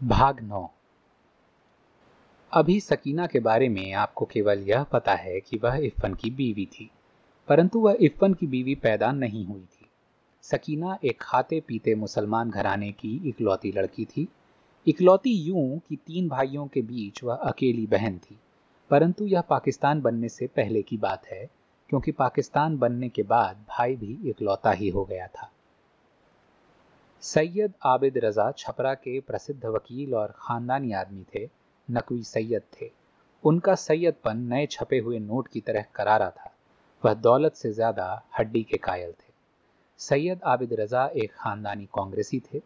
भाग नौ। अभी सकीना के बारे में आपको केवल यह पता है कि वह इफ़न की बीवी थी, परंतु वह इफ़न की बीवी पैदा नहीं हुई थी। सकीना एक खाते पीते मुसलमान घराने की इकलौती लड़की थी। इकलौती यूँ कि तीन भाइयों के बीच वह अकेली बहन थी। परंतु यह पाकिस्तान बनने से पहले की बात है, क्योंकि पाकिस्तान बनने के बाद भाई भी इकलौता ही हो गया था। सैयद आबिद रज़ा छपरा के प्रसिद्ध वकील और ख़ानदानी आदमी थे, नकवी सैयद थे। उनका सैयदपन नए छपे हुए नोट की तरह करारा था। वह दौलत से ज़्यादा हड्डी के कायल थे। सैयद आबिद रज़ा एक ख़ानदानी कांग्रेसी थे।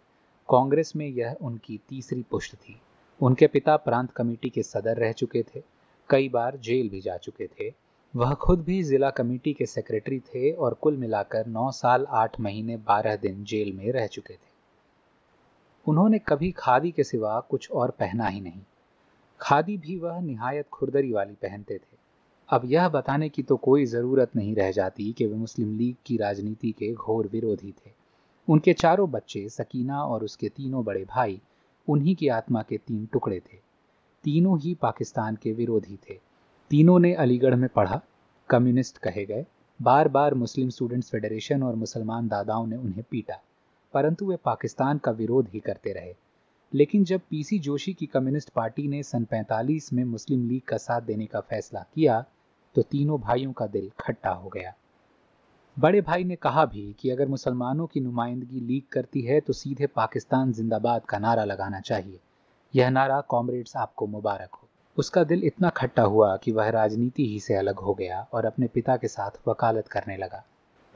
कांग्रेस में यह उनकी तीसरी पुष्ट थी। उनके पिता प्रांत कमेटी के सदर रह चुके थे। कई बार जेल भी जा चुके थे। वह खुद भी जिला कमेटी के सेक्रेटरी थे और कुल मिलाकर नौ साल, आठ महीने, बारह दिन जेल में रह चुके थे। उन्होंने कभी खादी के सिवा कुछ और पहना ही नहीं। खादी भी वह निहायत खुरदरी वाली पहनते थे। अब यह बताने की तो कोई ज़रूरत नहीं रह जाती कि वे मुस्लिम लीग की राजनीति के घोर विरोधी थे। उनके चारों बच्चे, सकीना और उसके तीनों बड़े भाई, उन्हीं की आत्मा के तीन टुकड़े थे। तीनों ही पाकिस्तान के विरोधी थे। तीनों ने अलीगढ़ में पढ़ा, कम्युनिस्ट कहे गए। बार बार मुस्लिम स्टूडेंट्स फेडरेशन और मुसलमान दादाओं ने उन्हें पीटा, परंतु वे पाकिस्तान का विरोध ही करते रहे। लेकिन जब पीसी जोशी की कम्युनिस्ट पार्टी ने सन 45 में मुस्लिम लीग का साथ देने का फैसला किया तो तीनों भाइयों का दिल खट्टा हो गया। बड़े भाई ने कहा भी कि अगर मुसलमानों की नुमाइंदगी लीग करती है तो सीधे पाकिस्तान जिंदाबाद का नारा लगाना चाहिए। यह नारा कॉमरेड्स आपको मुबारक हो। उसका दिल इतना खट्टा हुआ कि वह राजनीति ही से अलग हो गया और अपने पिता के साथ वकालत करने लगा।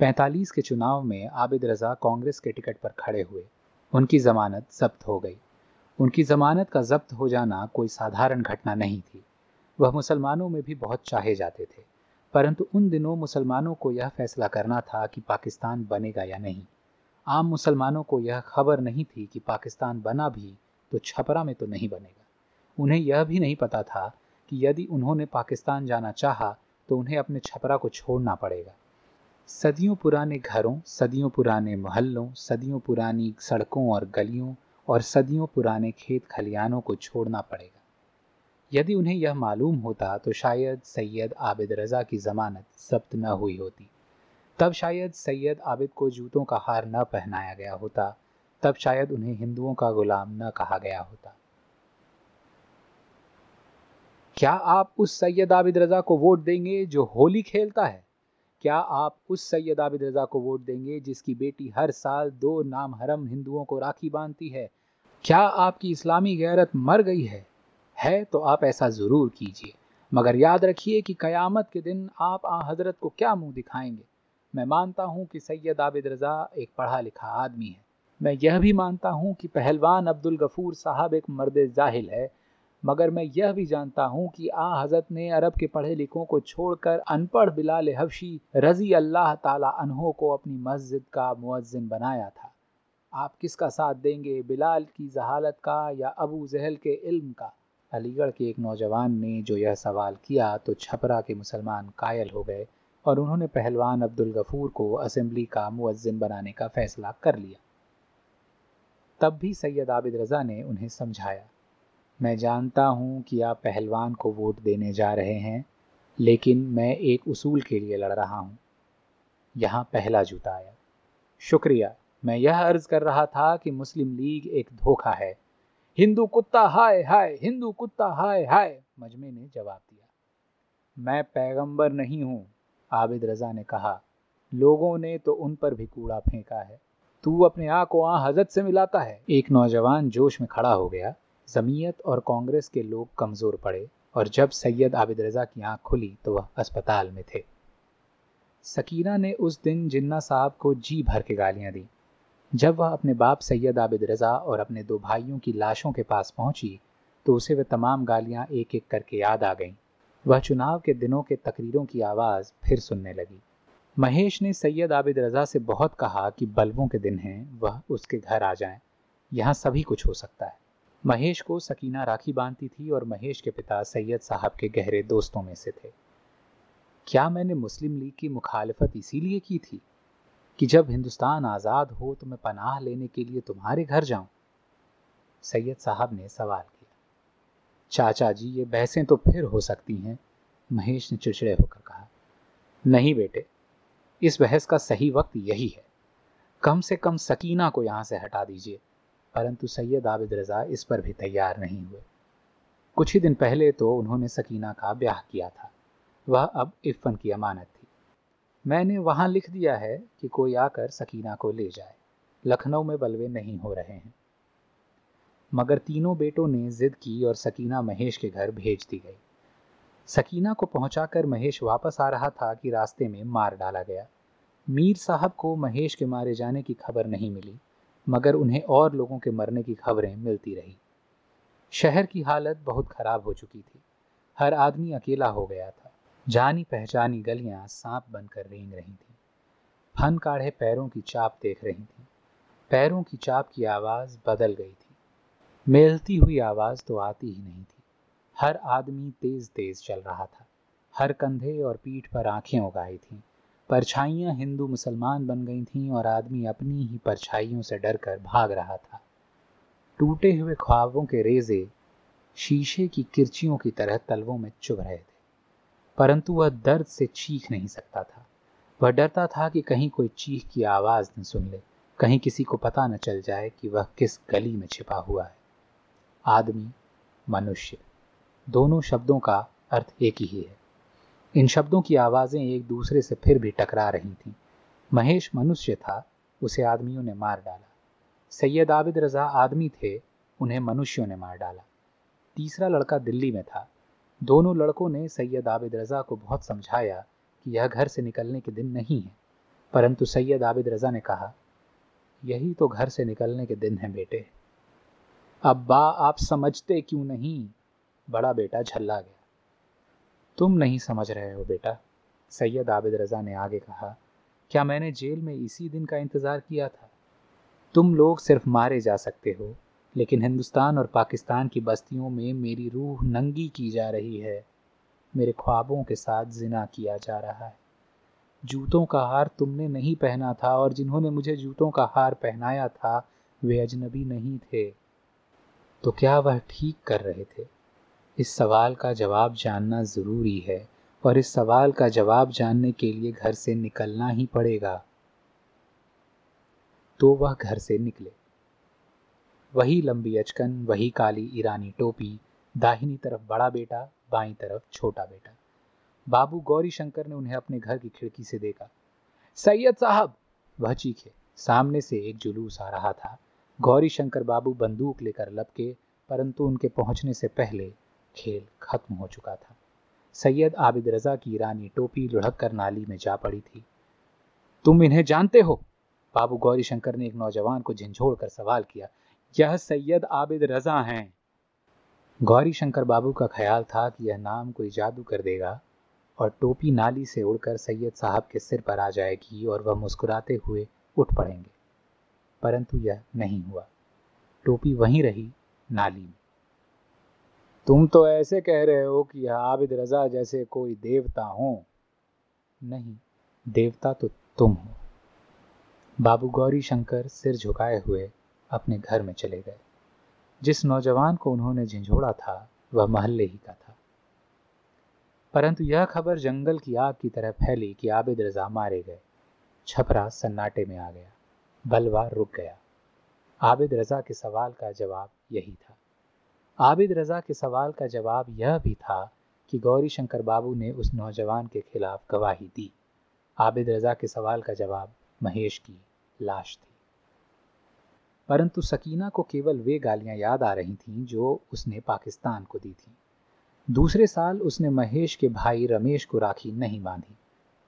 पैंतालीस के चुनाव में आबिद रजा कांग्रेस के टिकट पर खड़े हुए। उनकी जमानत जब्त हो गई। उनकी जमानत का जब्त हो जाना कोई साधारण घटना नहीं थी। वह मुसलमानों में भी बहुत चाहे जाते थे, परंतु उन दिनों मुसलमानों को यह फैसला करना था कि पाकिस्तान बनेगा या नहीं। आम मुसलमानों को यह खबर नहीं थी कि पाकिस्तान बना भी तो छपरा में तो नहीं बनेगा। उन्हें यह भी नहीं पता था कि यदि उन्होंने पाकिस्तान जाना चाहा तो उन्हें अपने छपरा को छोड़ना पड़ेगा। सदियों पुराने घरों, सदियों पुराने मोहल्लों, सदियों पुरानी सड़कों और गलियों, और सदियों पुराने खेत खलियानों को छोड़ना पड़ेगा। यदि उन्हें यह मालूम होता तो शायद सैयद आबिद रज़ा की ज़मानत जब्त न हुई होती। तब शायद सैयद आबिद को जूतों का हार न पहनाया गया होता, तब शायद उन्हें हिंदुओं का गुलाम न कहा गया होता। क्या आप उस सैयद आबिद रज़ा को वोट देंगे जो होली खेलता है? क्या आप उस सैयद आबिद रज़ा को वोट देंगे जिसकी बेटी हर साल दो नाम हरम हिंदुओं को राखी बांधती है? क्या आपकी इस्लामी गैरत मर गई है? है तो आप ऐसा ज़रूर कीजिए। मगर याद रखिए कि क़यामत के दिन आप आ हज़रत को क्या मुँह दिखाएँगे? मैं मानता हूँ कि सैयद आबिद रज़ा एक पढ़ा लिखा आदमी है। मैं यह भी मानता हूँ कि पहलवान अब्दुल गफूर साहब एक मर्द जाहिल है। मगर मैं यह भी जानता हूँ कि आ हज़रत ने अरब के पढ़े लिखों को छोड़कर अनपढ़ बिलाल हफशी रज़ी अल्लाह ताला अनहो को अपनी मस्जिद का मुअज्जिन बनाया था। आप किसका साथ देंगे, बिलाल की जहालत का या अबू जहल के इल्म का? अलीगढ़ के एक नौजवान ने जो यह सवाल किया तो छपरा के मुसलमान कायल हो गए और उन्होंने पहलवान अब्दुल गफूर को असेंबली का मुअज्जिन बनाने का फैसला कर लिया। तब भी सैयद आबिद रज़ा ने उन्हें समझाया। मैं जानता हूँ कि आप पहलवान को वोट देने जा रहे हैं, लेकिन मैं एक उसूल के लिए लड़ रहा हूँ। यहाँ पहला जूता आया। शुक्रिया, मैं यह अर्ज़ कर रहा था कि मुस्लिम लीग एक धोखा है। हिंदू कुत्ता, हाय हाय, हिंदू कुत्ता, हाय हाय, मजमे ने जवाब दिया। मैं पैगंबर नहीं हूँ, आबिद रजा ने कहा। लोगों ने तो उन पर भी कूड़ा फेंका है। तू अपने आ को आ हज़रत से मिलाता है। एक नौजवान जोश में खड़ा हो गया। जमीयत और कांग्रेस के लोग कमज़ोर पड़े और जब सैयद आबिद रज़ा की आँख खुली तो वह अस्पताल में थे। सकीना ने उस दिन जिन्ना साहब को जी भर के गालियाँ दी। जब वह अपने बाप सैयद आबिद रज़ा और अपने दो भाइयों की लाशों के पास पहुँची तो उसे वह तमाम गालियाँ एक एक करके याद आ गईं। वह चुनाव के दिनों के तकरीरों की आवाज़ फिर सुनने लगी। महेश ने सैयद आबिद रज़ा से बहुत कहा कि बल्बों के दिन हैं, वह उसके घर आ जाएँ। यहाँ सभी कुछ हो सकता है। महेश को सकीना राखी बांधती थी और महेश के पिता सैयद साहब के गहरे दोस्तों में से थे। क्या मैंने मुस्लिम लीग की मुखालफत इसीलिए की थी कि जब हिंदुस्तान आज़ाद हो तो मैं पनाह लेने के लिए तुम्हारे घर जाऊँ? सैयद साहब ने सवाल किया। चाचा जी, ये बहसें तो फिर हो सकती हैं, महेश ने चिड़चिड़े होकर कहा। नहीं बेटे, इस बहस का सही वक्त यही है। कम से कम सकीना को यहाँ से हटा दीजिए। परंतु सैयद आबिद रज़ा इस पर भी तैयार नहीं हुए। कुछ ही दिन पहले तो उन्होंने सकीना का ब्याह किया था। वह अब इफ़न की अमानत थी। मैंने वहाँ लिख दिया है कि कोई आकर सकीना को ले जाए। लखनऊ में बलवे नहीं हो रहे हैं। मगर तीनों बेटों ने जिद की और सकीना महेश के घर भेज दी गई। सकीना को पहुंचाकर महेश वापस आ रहा था कि रास्ते में मार डाला गया। मीर साहब को महेश के मारे जाने की खबर नहीं मिली। मगर उन्हें और लोगों के मरने की खबरें मिलती रही। शहर की हालत बहुत खराब हो चुकी थी। हर आदमी अकेला हो गया था। जानी पहचानी गलियाँ सांप बनकर रेंग रही थीं। फन काढ़े पैरों की चाप देख रही थीं। पैरों की चाप की आवाज़ बदल गई थी। मेलती हुई आवाज़ तो आती ही नहीं थी। हर आदमी तेज तेज चल रहा था। हर कंधे और पीठ पर आँखें उगाई थीं। परछाइयाँ हिंदू मुसलमान बन गई थीं और आदमी अपनी ही परछाइयों से डरकर भाग रहा था। टूटे हुए ख्वाबों के रेजे शीशे की किरचियों की तरह तलवों में चुभ रहे थे, परंतु वह दर्द से चीख नहीं सकता था। वह डरता था कि कहीं कोई चीख की आवाज़ न सुन ले, कहीं किसी को पता न चल जाए कि वह किस गली में छिपा हुआ है। आदमी, मनुष्य, दोनों शब्दों का अर्थ एक ही है। इन शब्दों की आवाज़ें एक दूसरे से फिर भी टकरा रही थीं। महेश मनुष्य था, उसे आदमियों ने मार डाला। सैयद आबिद रज़ा आदमी थे, उन्हें मनुष्यों ने मार डाला। तीसरा लड़का दिल्ली में था। दोनों लड़कों ने सैयद आबिद रज़ा को बहुत समझाया कि यह घर से निकलने के दिन नहीं है। परंतु सैयद आबिद रज़ा ने कहा, यही तो घर से निकलने के दिन हैं बेटे। अब्बा आप समझते क्यों नहीं? बड़ा बेटा झल्ला गया। तुम नहीं समझ रहे हो बेटा, सैयद आबिद रज़ा ने आगे कहा। क्या मैंने जेल में इसी दिन का इंतज़ार किया था? तुम लोग सिर्फ़ मारे जा सकते हो, लेकिन हिंदुस्तान और पाकिस्तान की बस्तियों में मेरी रूह नंगी की जा रही है। मेरे ख्वाबों के साथ जिना किया जा रहा है। जूतों का हार तुमने नहीं पहना था और जिन्होंने मुझे जूतों का हार पहनाया था, वे अजनबी नहीं थे। तो क्या वह ठीक कर रहे थे? इस सवाल का जवाब जानना ज़रूरी है और इस सवाल का जवाब जानने के लिए घर से निकलना ही पड़ेगा। तो वह घर से निकले। वही लंबी अचकन, वही काली ईरानी टोपी, दाहिनी तरफ़ बड़ा बेटा, बाईं तरफ़ छोटा बेटा। बाबू गौरी शंकर ने उन्हें अपने घर की खिड़की से देखा। सैयद साहब! वह चीखे। सामने से एक जुलूस आ रहा था। गौरी शंकर बाबू बंदूक लेकर लपके, परंतु उनके पहुँचने से पहले खेल खत्म हो चुका था। सैयद आबिद रजा की ईरानी टोपी लुढ़क कर नाली में जा पड़ी थी। तुम इन्हें जानते हो? बाबू गौरी शंकर ने एक नौजवान को झिझोड़ कर सवाल किया, यह सैयद आबिद रजा हैं। गौरी शंकर बाबू का ख्याल था कि यह नाम कोई जादू कर देगा और टोपी नाली से उड़कर सैयद साहब के सिर पर आ जाएगी और वह मुस्कुराते हुए उठ पड़ेंगे। परंतु यह नहीं हुआ। टोपी वहीं रही नाली में। तुम तो ऐसे कह रहे हो कि आबिद रजा जैसे कोई देवता हो। नहीं, देवता तो तुम हो। बाबू गौरी शंकर सिर झुकाए हुए अपने घर में चले गए। जिस नौजवान को उन्होंने झिझोड़ा था, वह महल्ले ही का था। परंतु यह खबर जंगल की आग की तरह फैली कि आबिद रजा मारे गए। छपरा सन्नाटे में आ गया। बलवा रुक गया। आबिद रजा के सवाल का जवाब यही था। आबिद रज़ा के सवाल का जवाब यह भी था कि गौरी शंकर बाबू ने उस नौजवान के खिलाफ गवाही दी। आबिद रज़ा के सवाल का जवाब महेश की लाश थी। परंतु सकीना को केवल वे गालियाँ याद आ रही थीं जो उसने पाकिस्तान को दी थीं। दूसरे साल उसने महेश के भाई रमेश को राखी नहीं बांधी।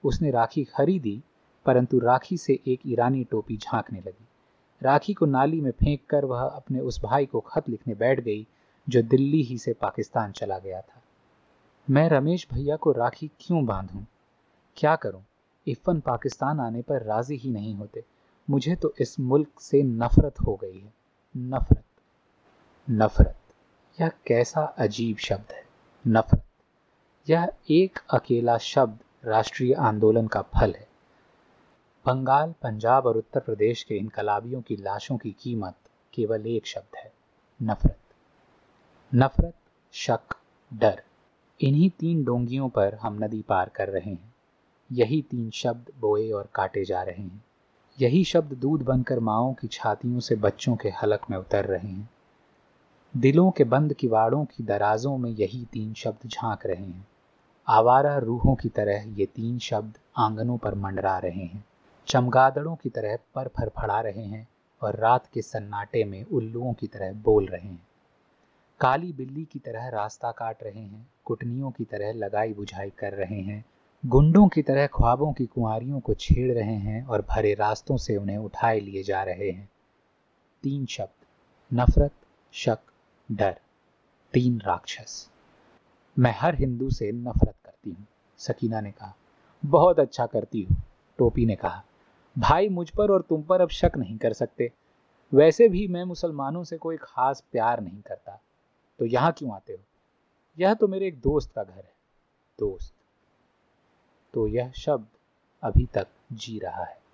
उसने राखी खरीदी, परंतु राखी से एक ईरानी टोपी झांकने लगी। राखी को नाली में फेंक कर वह अपने उस भाई को खत लिखने बैठ गई जो दिल्ली ही से पाकिस्तान चला गया था। मैं रमेश भैया को राखी क्यों बांधूं? क्या करूँ? इफ़न पाकिस्तान आने पर राज़ी ही नहीं होते। मुझे तो इस मुल्क से नफरत हो गई है। नफरत। नफरत। यह कैसा अजीब शब्द है? नफरत। यह एक अकेला शब्द राष्ट्रीय आंदोलन का फल है। बंगाल, पंजाब और उत्तर प्रदेश के इनकलाबियों की लाशों की कीमत केवल एक शब्द है। नफरत। नफरत, शक, डर, इन्हीं तीन डोंगियों पर हम नदी पार कर रहे हैं। यही तीन शब्द बोए और काटे जा रहे हैं। यही शब्द दूध बनकर माओ की छातियों से बच्चों के हलक में उतर रहे हैं। दिलों के बंद किवाड़ों की दराजों में यही तीन शब्द झाँक रहे हैं। आवारा रूहों की तरह ये तीन शब्द आंगनों पर मंडरा रहे हैं। चमगादड़ों की तरह पर फड़फड़ा रहे हैं और रात के सन्नाटे में उल्लुओं की तरह बोल रहे हैं। काली बिल्ली की तरह रास्ता काट रहे हैं, कुटनियों की तरह लगाई बुझाई कर रहे हैं, गुंडों की तरह ख्वाबों की कुंवारियों को छेड़ रहे हैं और भरे रास्तों से उन्हें उठाए लिए जा रहे हैं। तीन शब्द, नफरत, शक, डर, तीन राक्षस। मैं हर हिंदू से नफरत करती हूँ, सकीना ने कहा। बहुत अच्छा करती हूँ, टोपी ने कहा। भाई मुझ पर और तुम पर अब शक नहीं कर सकते। वैसे भी मैं मुसलमानों से कोई खास प्यार नहीं करता। तो यहाँ क्यों आते हो? यह तो मेरे एक दोस्त का घर है। दोस्त। तो यह शब्द अभी तक जी रहा है।